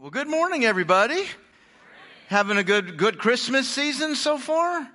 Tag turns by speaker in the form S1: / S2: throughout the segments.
S1: Well, good morning, everybody. Having a good, good Christmas season so far?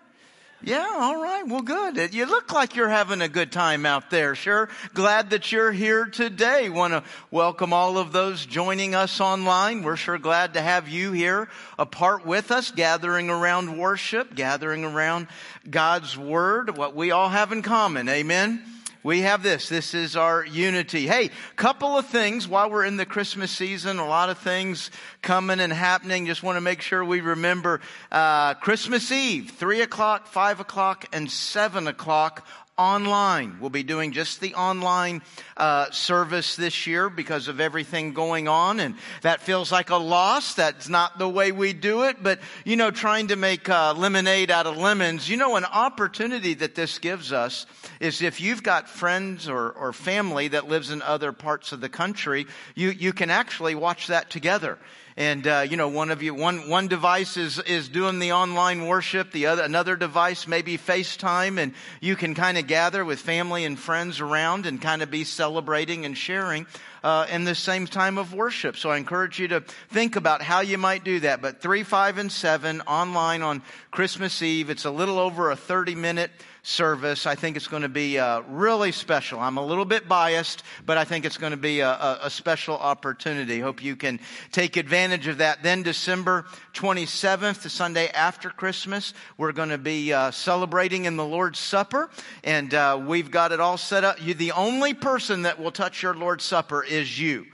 S1: Yeah, all right. Well, good. You look like you're having a good time out there. Sure. Glad that you're here today. Want to welcome all of those joining us online. We're sure glad to have you here apart with us, gathering around worship, gathering around God's Word, what we all have in common. Amen we have this. This is our unity. Hey, couple of things while we're in the Christmas season, a lot of things coming and happening. Just want to make sure we remember, uh, Christmas Eve, three o'clock, five o'clock, and seven o'clock online. We'll be doing just the online uh, service this year because of everything going on, and that feels like a loss. That's not the way we do it, but you know, trying to make uh, lemonade out of lemons. You know, an opportunity that this gives us is if you've got friends or, or family that lives in other parts of the country, you you can actually watch that together and uh, you know one of you one one device is is doing the online worship. The other another device maybe facetime and you can kind of gather with family and friends around and kind of be celebrating and sharing uh, in the same time of worship so i encourage you to think about how you might do that but three five and seven online on christmas eve it's a little over a 30 minute service. I think it's going to be uh, really special. I'm a little bit biased, but I think it's going to be a, a, a special opportunity. Hope you can take advantage of that. Then December 27th, the Sunday after Christmas, we're going to be uh, celebrating in the Lord's Supper, and uh, we've got it all set up. You, the only person that will touch your Lord's Supper is you.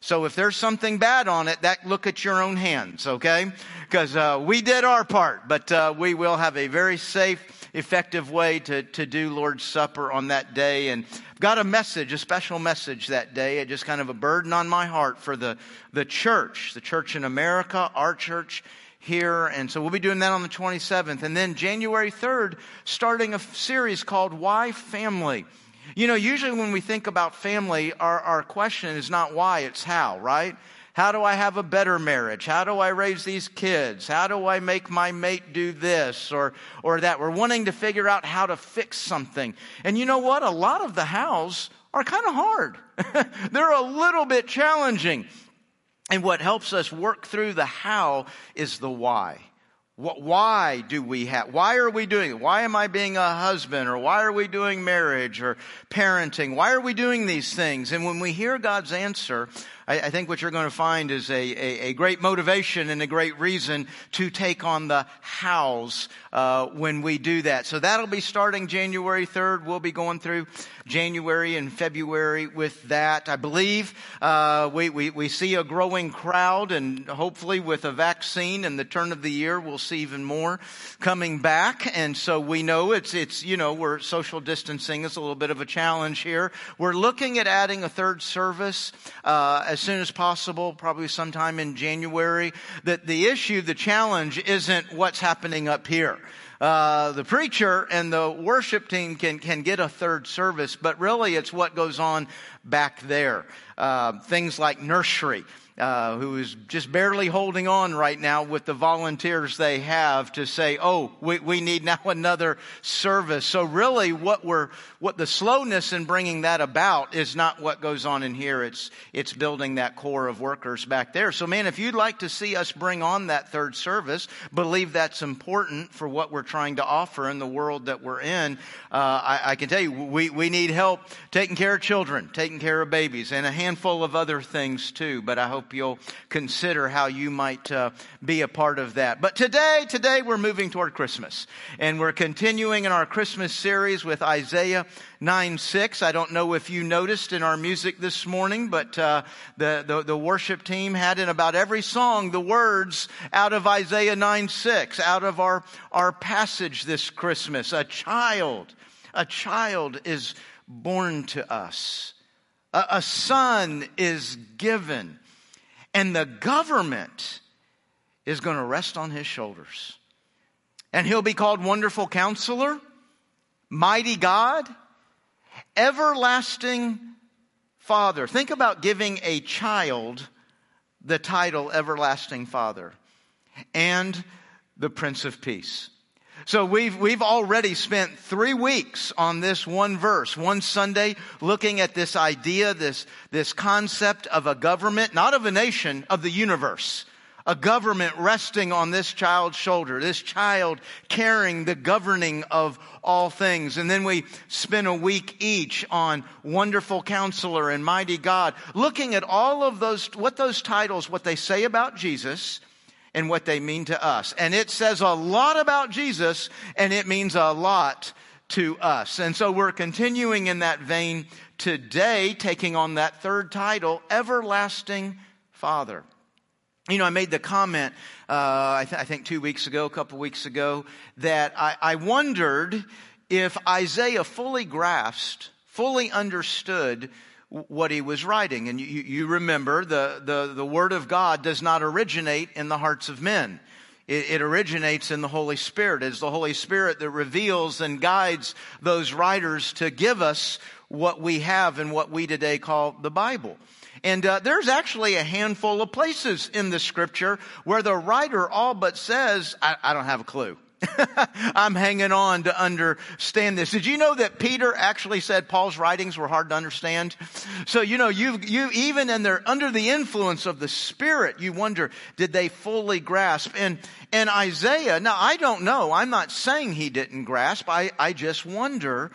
S1: So if there's something bad on it, that look at your own hands, okay? Because uh, we did our part, but uh, we will have a very safe effective way to, to do Lord's Supper on that day. And I've got a message, a special message that day. It just kind of a burden on my heart for the, the church, the church in America, our church here. And so we'll be doing that on the 27th. And then January 3rd, starting a series called Why Family. You know, usually when we think about family, our, our question is not why, it's how, right? How do I have a better marriage? How do I raise these kids? How do I make my mate do this or, or that? We're wanting to figure out how to fix something. And you know what? A lot of the hows are kind of hard. They're a little bit challenging. And what helps us work through the how is the why. Why do we have, why are we doing it? Why am I being a husband? Or why are we doing marriage or parenting? Why are we doing these things? And when we hear God's answer, I, I think what you're going to find is a, a, a, great motivation and a great reason to take on the hows uh, when we do that. So that'll be starting January 3rd. We'll be going through January and February with that. I believe uh, we, we, we see a growing crowd, and hopefully with a vaccine and the turn of the year, we'll see even more coming back. And so we know it's it's you know we're social distancing is a little bit of a challenge here. We're looking at adding a third service uh, as soon as possible, probably sometime in January. That the issue, the challenge, isn't what's happening up here. Uh, the preacher and the worship team can can get a third service, but really it's what goes on back there. Uh, things like nursery uh, who is just barely holding on right now with the volunteers they have to say, "Oh, we, we need now another service." So really, what we're what the slowness in bringing that about is not what goes on in here. It's it's building that core of workers back there. So, man, if you'd like to see us bring on that third service, believe that's important for what we're trying to offer in the world that we're in. Uh, I, I can tell you, we we need help taking care of children, taking care of babies, and a handful of other things too. But I hope you'll consider how you might uh, be a part of that. But today, today we're moving toward Christmas. And we're continuing in our Christmas series with Isaiah 9 6. I don't know if you noticed in our music this morning, but uh, the, the, the worship team had in about every song the words out of Isaiah 9 6, out of our, our passage this Christmas. A child, a child is born to us. A, a son is given and the government is going to rest on his shoulders. And he'll be called Wonderful Counselor, Mighty God, Everlasting Father. Think about giving a child the title Everlasting Father and the Prince of Peace. So we've, we've already spent three weeks on this one verse, one Sunday, looking at this idea, this, this concept of a government, not of a nation, of the universe. A government resting on this child's shoulder, this child carrying the governing of all things. And then we spend a week each on wonderful counselor and mighty God, looking at all of those, what those titles, what they say about Jesus, and what they mean to us. And it says a lot about Jesus and it means a lot to us. And so we're continuing in that vein today, taking on that third title, Everlasting Father. You know, I made the comment, uh, I, th- I, think two weeks ago, a couple weeks ago, that I, I wondered if Isaiah fully grasped, fully understood what he was writing. And you, you remember the, the, the Word of God does not originate in the hearts of men. It, it originates in the Holy Spirit. It's the Holy Spirit that reveals and guides those writers to give us what we have and what we today call the Bible. And uh, there's actually a handful of places in the scripture where the writer all but says, I, I don't have a clue. I'm hanging on to understand this. Did you know that Peter actually said Paul's writings were hard to understand? So, you know, you, you, even and they're under the influence of the Spirit, you wonder, did they fully grasp? And, and Isaiah, now I don't know. I'm not saying he didn't grasp. I, I just wonder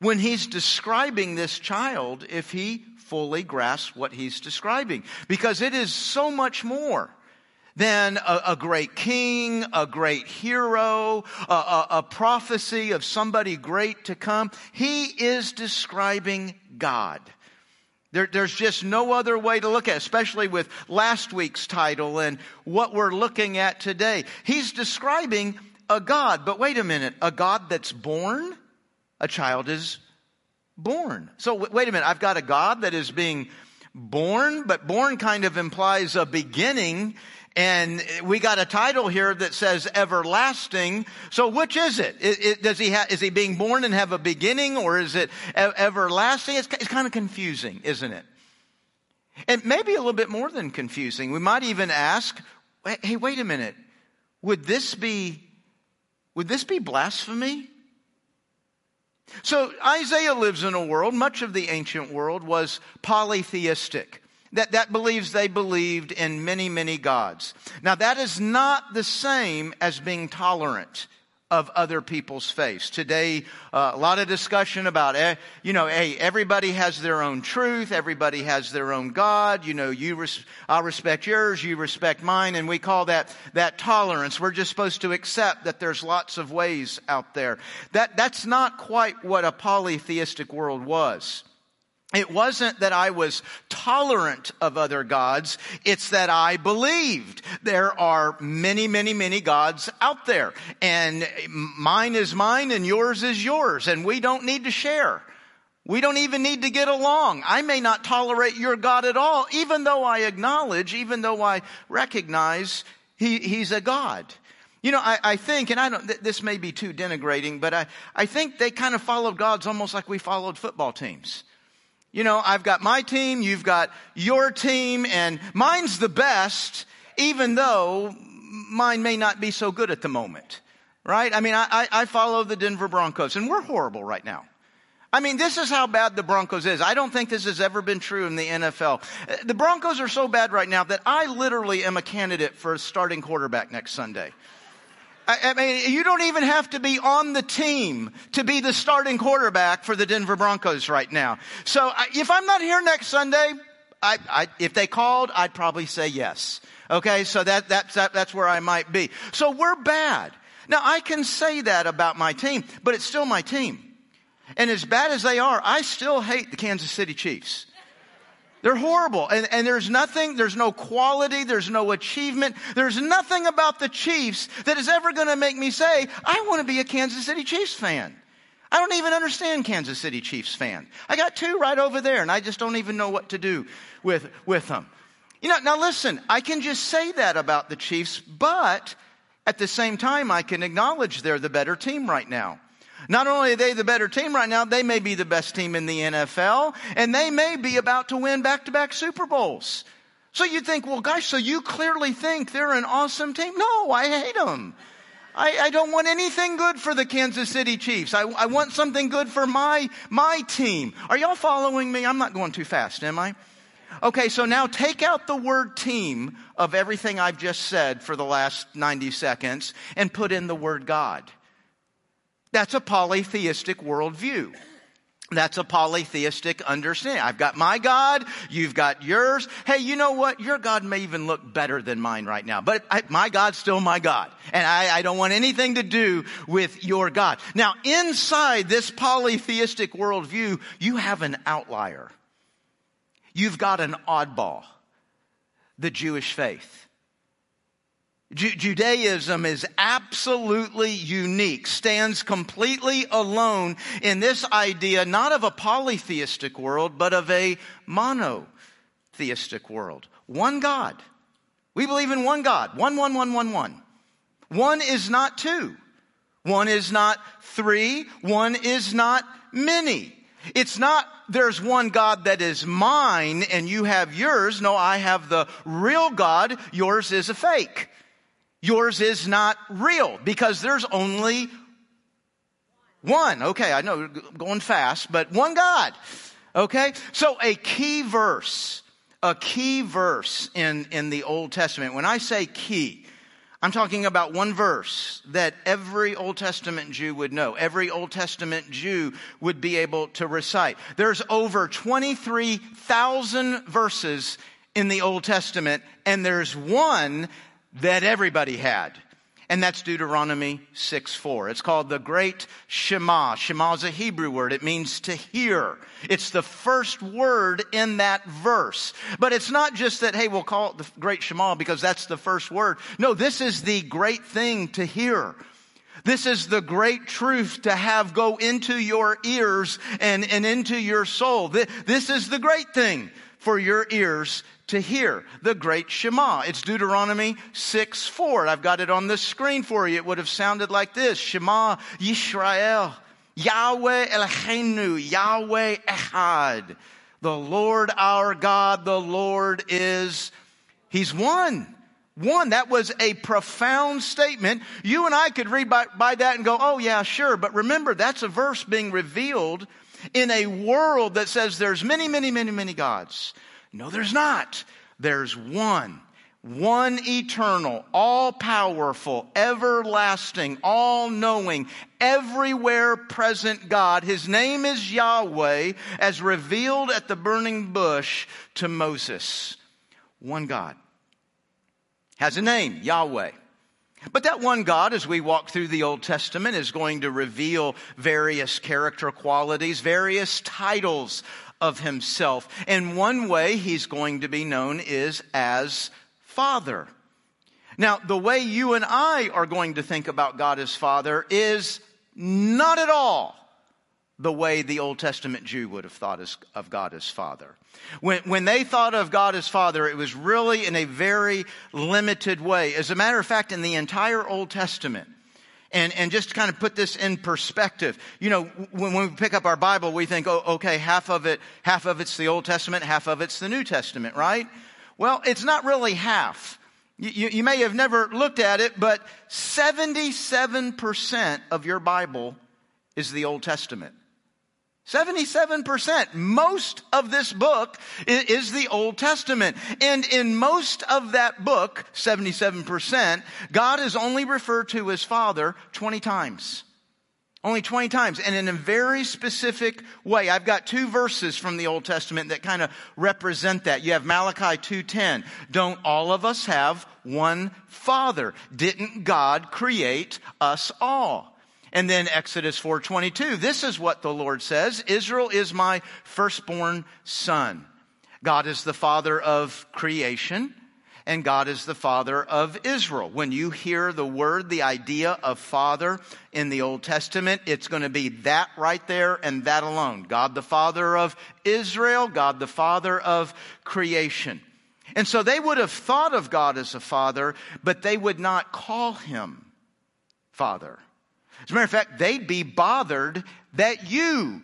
S1: when he's describing this child, if he fully grasp what he's describing. Because it is so much more than a, a great king, a great hero, a, a, a prophecy of somebody great to come. He is describing God. There, there's just no other way to look at it, especially with last week's title and what we're looking at today. He's describing a God, but wait a minute, a God that's born? A child is born. So wait a minute, I've got a God that is being born, but born kind of implies a beginning and we got a title here that says everlasting. So which is it? it, it does he ha- is he being born and have a beginning or is it e- everlasting? It's, it's kind of confusing, isn't it? And maybe a little bit more than confusing. We might even ask, hey, wait a minute. Would this be, would this be blasphemy? So Isaiah lives in a world, much of the ancient world was polytheistic that, that believes they believed in many, many gods. Now that is not the same as being tolerant of other people's faiths. Today, uh, a lot of discussion about, eh, you know, hey, everybody has their own truth, everybody has their own God. You know, you res- I'll respect yours, you respect mine, and we call that that tolerance. We're just supposed to accept that there's lots of ways out there. That that's not quite what a polytheistic world was. It wasn't that I was tolerant of other gods. It's that I believed there are many, many, many gods out there. And mine is mine and yours is yours. And we don't need to share. We don't even need to get along. I may not tolerate your God at all, even though I acknowledge, even though I recognize he, he's a God. You know, I, I think, and I don't, th- this may be too denigrating, but I, I think they kind of followed gods almost like we followed football teams you know, I've got my team, you've got your team, and mine's the best, even though mine may not be so good at the moment. Right? I mean, I, I follow the Denver Broncos, and we're horrible right now. I mean, this is how bad the Broncos is. I don't think this has ever been true in the NFL. The Broncos are so bad right now that I literally am a candidate for a starting quarterback next Sunday. I, mean, you don't even have to be on the team to be the starting quarterback for the Denver Broncos right now. So if I'm not here next Sunday, I, I, if they called, I'd probably say yes. Okay, so that, that's, that, that's where I might be. So we're bad. Now I can say that about my team, but it's still my team. And as bad as they are, I still hate the Kansas City Chiefs. They're horrible. And, and there's nothing, there's no quality, there's no achievement, there's nothing about the Chiefs that is ever going to make me say, I want to be a Kansas City Chiefs fan. I don't even understand Kansas City Chiefs fan. I got two right over there and I just don't even know what to do with, with them. You know, now listen, I can just say that about the Chiefs, but at the same time, I can acknowledge they're the better team right now. Not only are they the better team right now, they may be the best team in the NFL, and they may be about to win back-to-back Super Bowls. So you think, well, gosh, so you clearly think they're an awesome team? No, I hate them. I, I, don't want anything good for the Kansas City Chiefs. I, I want something good for my, my team. Are y'all following me? I'm not going too fast, am I? Okay, so now take out the word team of everything I've just said for the last 90 seconds and put in the word God. That's a polytheistic worldview. That's a polytheistic understanding. I've got my God, you've got yours. Hey, you know what? Your God may even look better than mine right now, but I, my God's still my God. And I, I don't want anything to do with your God. Now, inside this polytheistic worldview, you have an outlier. You've got an oddball, the Jewish faith. Ju- Judaism is absolutely unique, stands completely alone in this idea not of a polytheistic world, but of a monotheistic world. One God. We believe in one God. One, one, one, one, one. One is not two. One is not three. One is not many. It's not there's one God that is mine and you have yours. No, I have the real God. Yours is a fake yours is not real because there's only one. Okay, I know going fast, but one God. Okay? So a key verse, a key verse in, in the Old Testament. When I say key, I'm talking about one verse that every Old Testament Jew would know. Every Old Testament Jew would be able to recite. There's over 23,000 verses in the Old Testament, and there's one that everybody had. And that's Deuteronomy 6 4. It's called the Great Shema. Shema is a Hebrew word. It means to hear. It's the first word in that verse. But it's not just that, hey, we'll call it the Great Shema because that's the first word. No, this is the great thing to hear. This is the great truth to have go into your ears and, and into your soul. This is the great thing for your ears to hear the great Shema. It's Deuteronomy 6 4. I've got it on the screen for you. It would have sounded like this Shema Yisrael, Yahweh Eloheinu, Yahweh Echad. The Lord our God, the Lord is, He's one. One, that was a profound statement. You and I could read by, by that and go, oh yeah, sure. But remember, that's a verse being revealed in a world that says there's many, many, many, many gods. No, there's not. There's one. One eternal, all powerful, everlasting, all knowing, everywhere present God. His name is Yahweh as revealed at the burning bush to Moses. One God. Has a name, Yahweh. But that one God, as we walk through the Old Testament, is going to reveal various character qualities, various titles of himself. And one way he's going to be known is as Father. Now, the way you and I are going to think about God as Father is not at all the way the Old Testament Jew would have thought of God as Father. When, when they thought of God as Father, it was really in a very limited way. As a matter of fact, in the entire Old Testament, and, and just to kind of put this in perspective, you know, when, when we pick up our Bible, we think, oh, okay, half of it, half of it's the Old Testament, half of it's the New Testament, right? Well, it's not really half. You, you, may have never looked at it, but 77% of your Bible is the Old Testament. 77%. Most of this book is the Old Testament. And in most of that book, 77%, God is only referred to as Father 20 times. Only 20 times. And in a very specific way. I've got two verses from the Old Testament that kind of represent that. You have Malachi 2.10. Don't all of us have one Father? Didn't God create us all? And then Exodus 4:22. This is what the Lord says, Israel is my firstborn son. God is the father of creation and God is the father of Israel. When you hear the word, the idea of father in the Old Testament, it's going to be that right there and that alone. God the father of Israel, God the father of creation. And so they would have thought of God as a father, but they would not call him father. As a matter of fact, they'd be bothered that you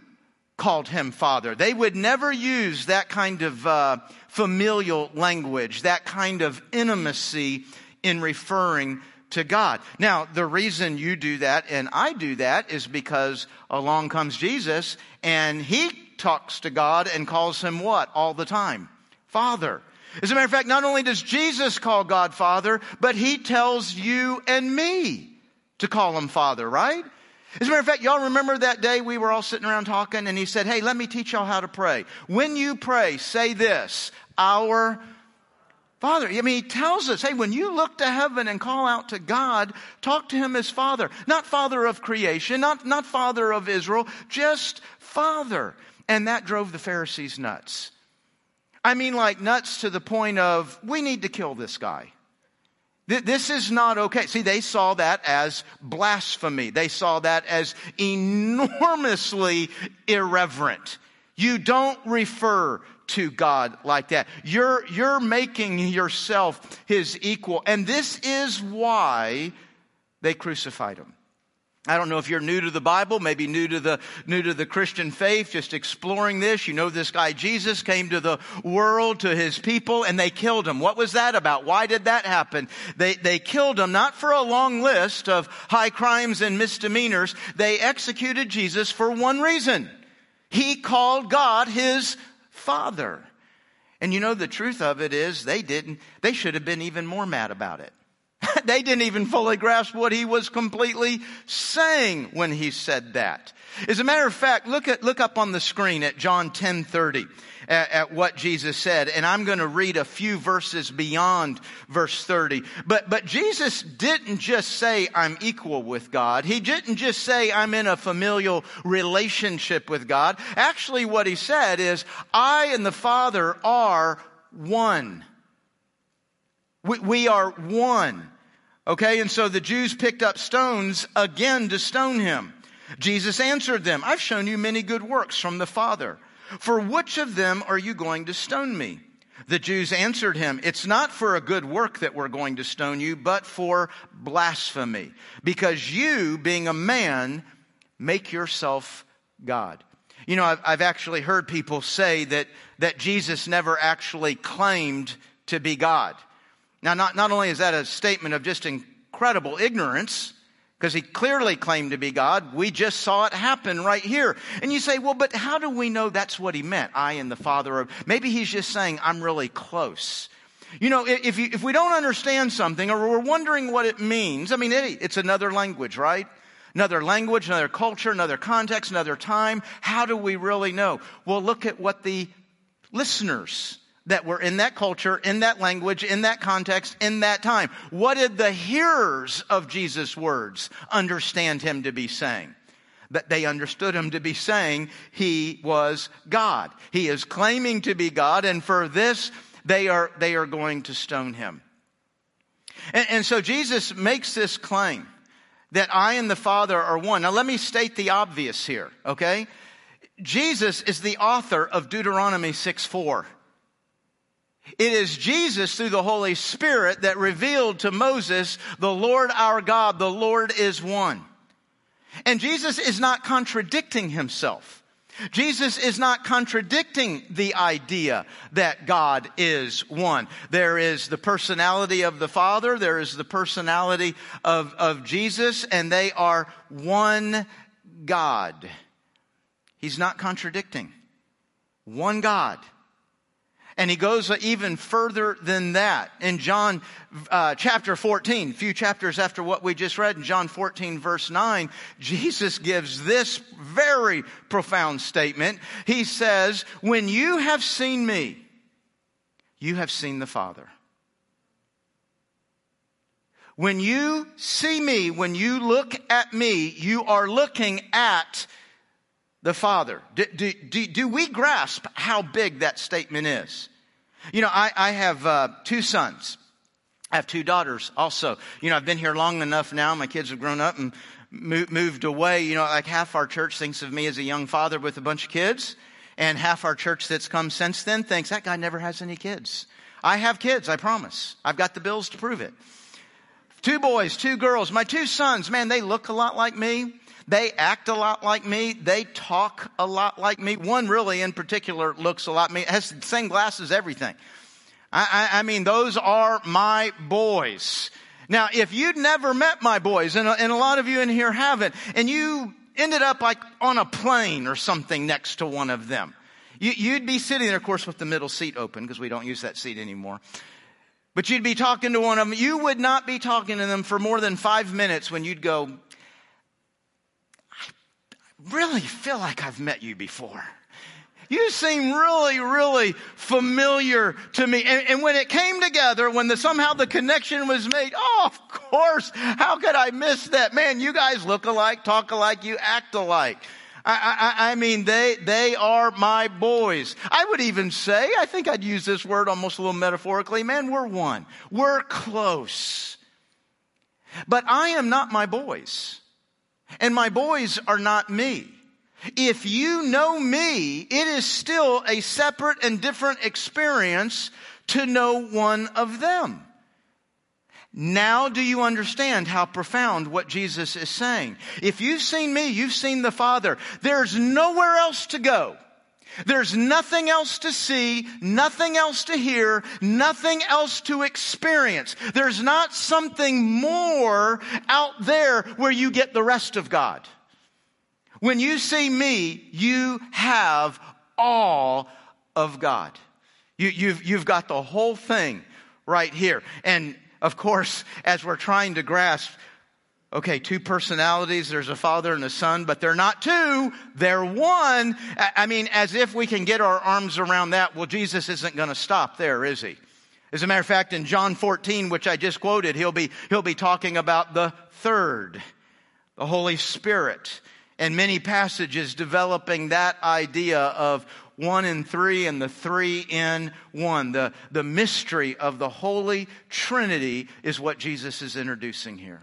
S1: called him father. They would never use that kind of uh, familial language, that kind of intimacy in referring to God. Now, the reason you do that and I do that is because along comes Jesus and he talks to God and calls him what all the time? Father. As a matter of fact, not only does Jesus call God Father, but he tells you and me to call him Father, right? As a matter of fact, y'all remember that day we were all sitting around talking and he said, Hey, let me teach y'all how to pray. When you pray, say this, Our Father. I mean, he tells us, hey, when you look to heaven and call out to God, talk to him as Father. Not Father of creation, not, not Father of Israel, just Father. And that drove the Pharisees nuts. I mean, like nuts to the point of, we need to kill this guy. This is not okay. See, they saw that as blasphemy. They saw that as enormously irreverent. You don't refer to God like that. You're, you're making yourself his equal. And this is why they crucified him. I don't know if you're new to the Bible, maybe new to the, new to the Christian faith, just exploring this. You know, this guy Jesus came to the world, to his people, and they killed him. What was that about? Why did that happen? They, they killed him not for a long list of high crimes and misdemeanors. They executed Jesus for one reason. He called God his father. And you know, the truth of it is they didn't, they should have been even more mad about it. they didn't even fully grasp what he was completely saying when he said that. As a matter of fact, look at, look up on the screen at John 10 30 at, at what Jesus said. And I'm going to read a few verses beyond verse 30. But, but Jesus didn't just say, I'm equal with God. He didn't just say, I'm in a familial relationship with God. Actually, what he said is, I and the Father are one. We, we are one. Okay, and so the Jews picked up stones again to stone him. Jesus answered them, I've shown you many good works from the Father. For which of them are you going to stone me? The Jews answered him, It's not for a good work that we're going to stone you, but for blasphemy, because you, being a man, make yourself God. You know, I've, I've actually heard people say that, that Jesus never actually claimed to be God. Now, not, not only is that a statement of just incredible ignorance, because he clearly claimed to be God. We just saw it happen right here. And you say, well, but how do we know that's what he meant? I and the Father of, maybe he's just saying, I'm really close. You know, if, you, if we don't understand something or we're wondering what it means, I mean, it's another language, right? Another language, another culture, another context, another time. How do we really know? Well, look at what the listeners that were in that culture, in that language, in that context, in that time. What did the hearers of Jesus' words understand him to be saying? That they understood him to be saying he was God. He is claiming to be God, and for this, they are, they are going to stone him. And, and so Jesus makes this claim that I and the Father are one. Now let me state the obvious here, okay? Jesus is the author of Deuteronomy 6 4. It is Jesus through the Holy Spirit that revealed to Moses, the Lord our God, the Lord is one. And Jesus is not contradicting himself. Jesus is not contradicting the idea that God is one. There is the personality of the Father, there is the personality of, of Jesus, and they are one God. He's not contradicting. One God. And he goes even further than that. In John uh, chapter 14, a few chapters after what we just read in John 14 verse 9, Jesus gives this very profound statement. He says, when you have seen me, you have seen the Father. When you see me, when you look at me, you are looking at the Father. Do, do, do, do, we grasp how big that statement is? You know, I, I have uh, two sons. I have two daughters also. You know, I've been here long enough now. My kids have grown up and moved away. You know, like half our church thinks of me as a young father with a bunch of kids. And half our church that's come since then thinks that guy never has any kids. I have kids, I promise. I've got the bills to prove it. Two boys, two girls. My two sons, man, they look a lot like me. They act a lot like me. They talk a lot like me. One really in particular looks a lot me. Has the same glasses, everything. I, I, I mean, those are my boys. Now, if you'd never met my boys, and a, and a lot of you in here haven't, and you ended up like on a plane or something next to one of them, you, would be sitting there, of course, with the middle seat open because we don't use that seat anymore. But you'd be talking to one of them. You would not be talking to them for more than five minutes when you'd go, really feel like I've met you before. You seem really, really familiar to me. And, and when it came together, when the, somehow the connection was made, oh, of course, how could I miss that? Man, you guys look alike, talk alike, you act alike. I, I, I, mean, they, they are my boys. I would even say, I think I'd use this word almost a little metaphorically, man, we're one. We're close. But I am not my boys. And my boys are not me. If you know me, it is still a separate and different experience to know one of them. Now do you understand how profound what Jesus is saying? If you've seen me, you've seen the Father. There's nowhere else to go. There's nothing else to see, nothing else to hear, nothing else to experience. There's not something more out there where you get the rest of God. When you see me, you have all of God. You, have you've, you've got the whole thing right here. And of course, as we're trying to grasp, okay, two personalities, there's a father and a son, but they're not two, they're one. I mean, as if we can get our arms around that. Well, Jesus isn't going to stop there, is he? As a matter of fact, in John 14, which I just quoted, he'll be, he'll be talking about the third, the Holy Spirit, and many passages developing that idea of one in three and the three in one. The, the mystery of the Holy Trinity is what Jesus is introducing here.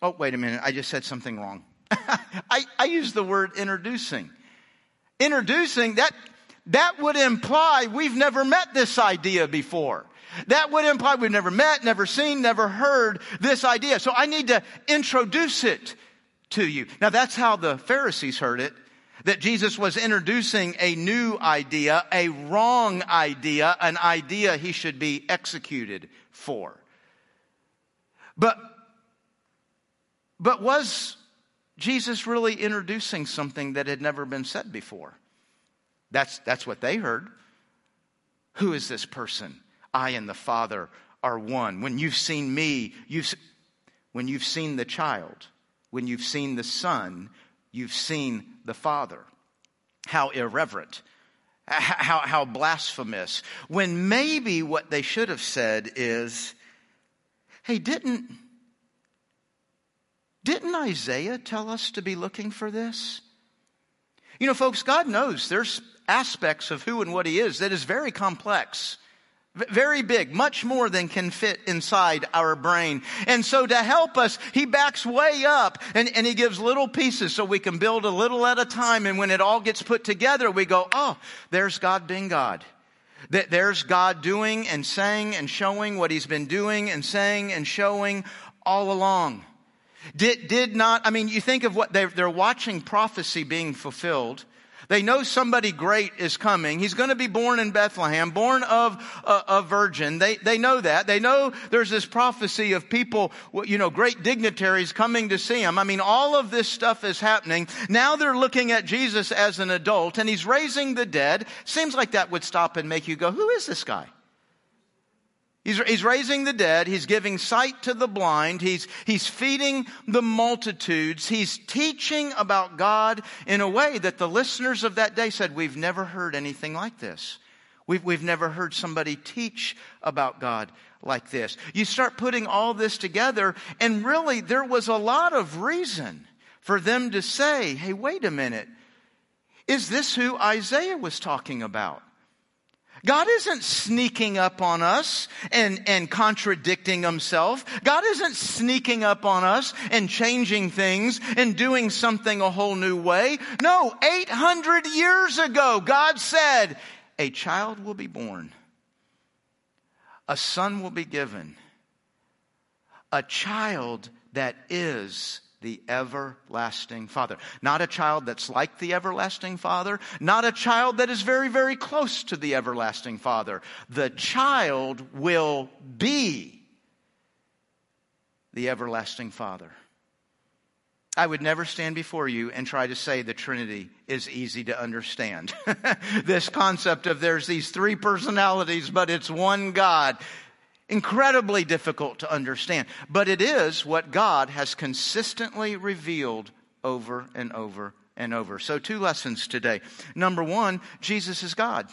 S1: Oh, wait a minute. I just said something wrong. I, I used the word introducing. Introducing, that, that would imply we've never met this idea before. That would imply we've never met, never seen, never heard this idea. So I need to introduce it to you. Now that's how the Pharisees heard it that Jesus was introducing a new idea, a wrong idea, an idea he should be executed for. But, but was Jesus really introducing something that had never been said before? That's, that's what they heard. Who is this person? I and the Father are one. When you've seen me, you've, when you've seen the child, when you've seen the Son, you've seen the Father. How irreverent. How, how blasphemous. When maybe what they should have said is, hey, didn't, didn't Isaiah tell us to be looking for this? You know, folks, God knows there's aspects of who and what He is that is very complex. Very big, much more than can fit inside our brain. And so to help us, he backs way up and, and he gives little pieces so we can build a little at a time. And when it all gets put together, we go, oh, there's God being God. That there's God doing and saying and showing what he's been doing and saying and showing all along. Did, did not, I mean, you think of what they're, they're watching prophecy being fulfilled. They know somebody great is coming. He's going to be born in Bethlehem, born of a, a, virgin. They, they know that. They know there's this prophecy of people, you know, great dignitaries coming to see him. I mean, all of this stuff is happening. Now they're looking at Jesus as an adult and he's raising the dead. Seems like that would stop and make you go, who is this guy? He's, he's raising the dead. He's giving sight to the blind. He's, he's feeding the multitudes. He's teaching about God in a way that the listeners of that day said, we've never heard anything like this. We've, we've never heard somebody teach about God like this. You start putting all this together and really there was a lot of reason for them to say, hey, wait a minute. Is this who Isaiah was talking about? God isn't sneaking up on us and, and contradicting himself. God isn't sneaking up on us and changing things and doing something a whole new way. No, 800 years ago, God said, a child will be born. A son will be given. A child that is the everlasting Father. Not a child that's like the everlasting Father, not a child that is very, very close to the everlasting Father. The child will be the everlasting Father. I would never stand before you and try to say the Trinity is easy to understand. this concept of there's these three personalities, but it's one God. Incredibly difficult to understand. But it is what God has consistently revealed over and over and over. So, two lessons today. Number one, Jesus is God.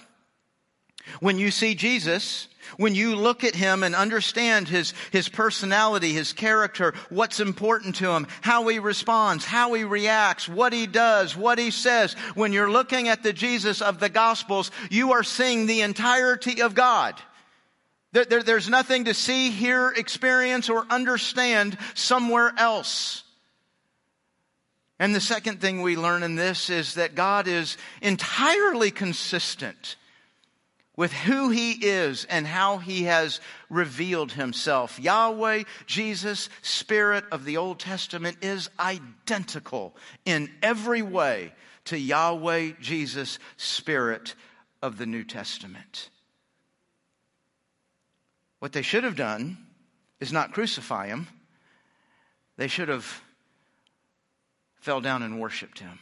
S1: When you see Jesus, when you look at him and understand his, his personality, his character, what's important to him, how he responds, how he reacts, what he does, what he says, when you're looking at the Jesus of the Gospels, you are seeing the entirety of God. There, there, there's nothing to see, hear, experience, or understand somewhere else. And the second thing we learn in this is that God is entirely consistent with who he is and how he has revealed himself. Yahweh, Jesus, Spirit of the Old Testament is identical in every way to Yahweh, Jesus, Spirit of the New Testament. What they should have done is not crucify him. They should have fell down and worshiped him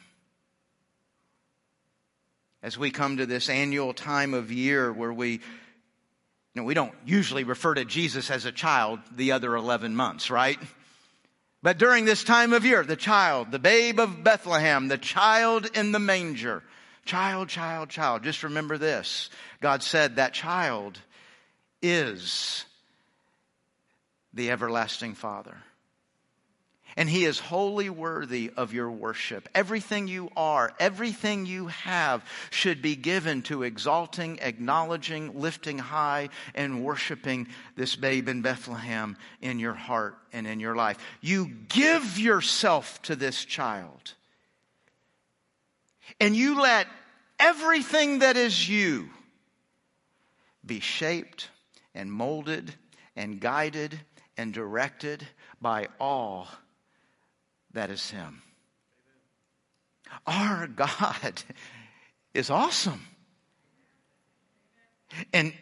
S1: as we come to this annual time of year where we you know, we don't usually refer to Jesus as a child the other 11 months, right? But during this time of year, the child, the babe of Bethlehem, the child in the manger, child, child, child. Just remember this. God said that child is the everlasting Father. And he is wholly worthy of your worship. Everything you are, everything you have should be given to exalting, acknowledging, lifting high, and worshiping this babe in Bethlehem in your heart and in your life. You give yourself to this child. And you let everything that is you be shaped and molded and guided and directed by all that is Him. Our God is awesome. And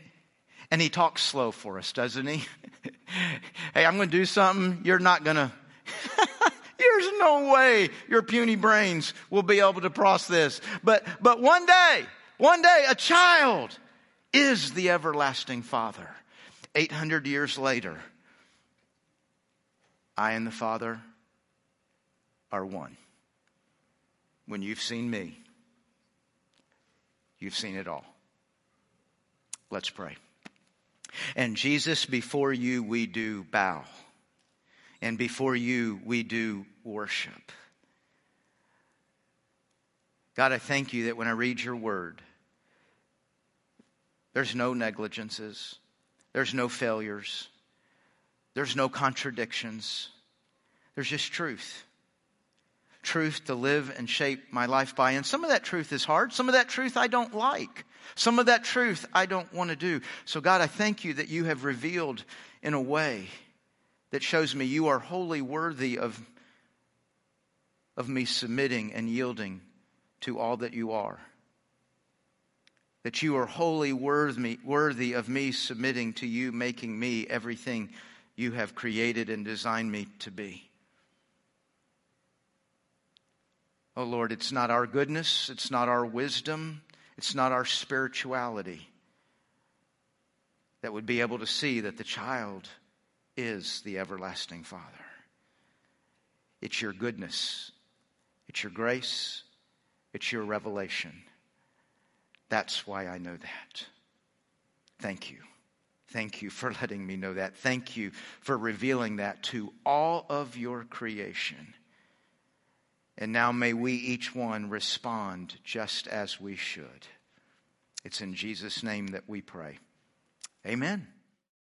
S1: and he talks slow for us, doesn't he? hey, I'm going to do something. You're not going to. There's no way your puny brains will be able to process this. But, but one day, one day, a child is the everlasting Father. 800 years later, I and the Father are one. When you've seen me, you've seen it all. Let's pray. And Jesus, before you we do bow, and before you we do worship. God, I thank you that when I read your word, there's no negligences, there's no failures, there's no contradictions, there's just truth truth to live and shape my life by. And some of that truth is hard. Some of that truth I don't like. Some of that truth I don't want to do. So, God, I thank you that you have revealed in a way that shows me you are wholly worthy of, of me submitting and yielding to all that you are. That you are wholly worthy, worthy of me submitting to you, making me everything you have created and designed me to be. Oh Lord, it's not our goodness, it's not our wisdom, it's not our spirituality that would be able to see that the child is the everlasting Father. It's your goodness, it's your grace, it's your revelation. That's why I know that. Thank you. Thank you for letting me know that. Thank you for revealing that to all of your creation. And now may we each one respond just as we should. It's in Jesus' name that we pray. Amen.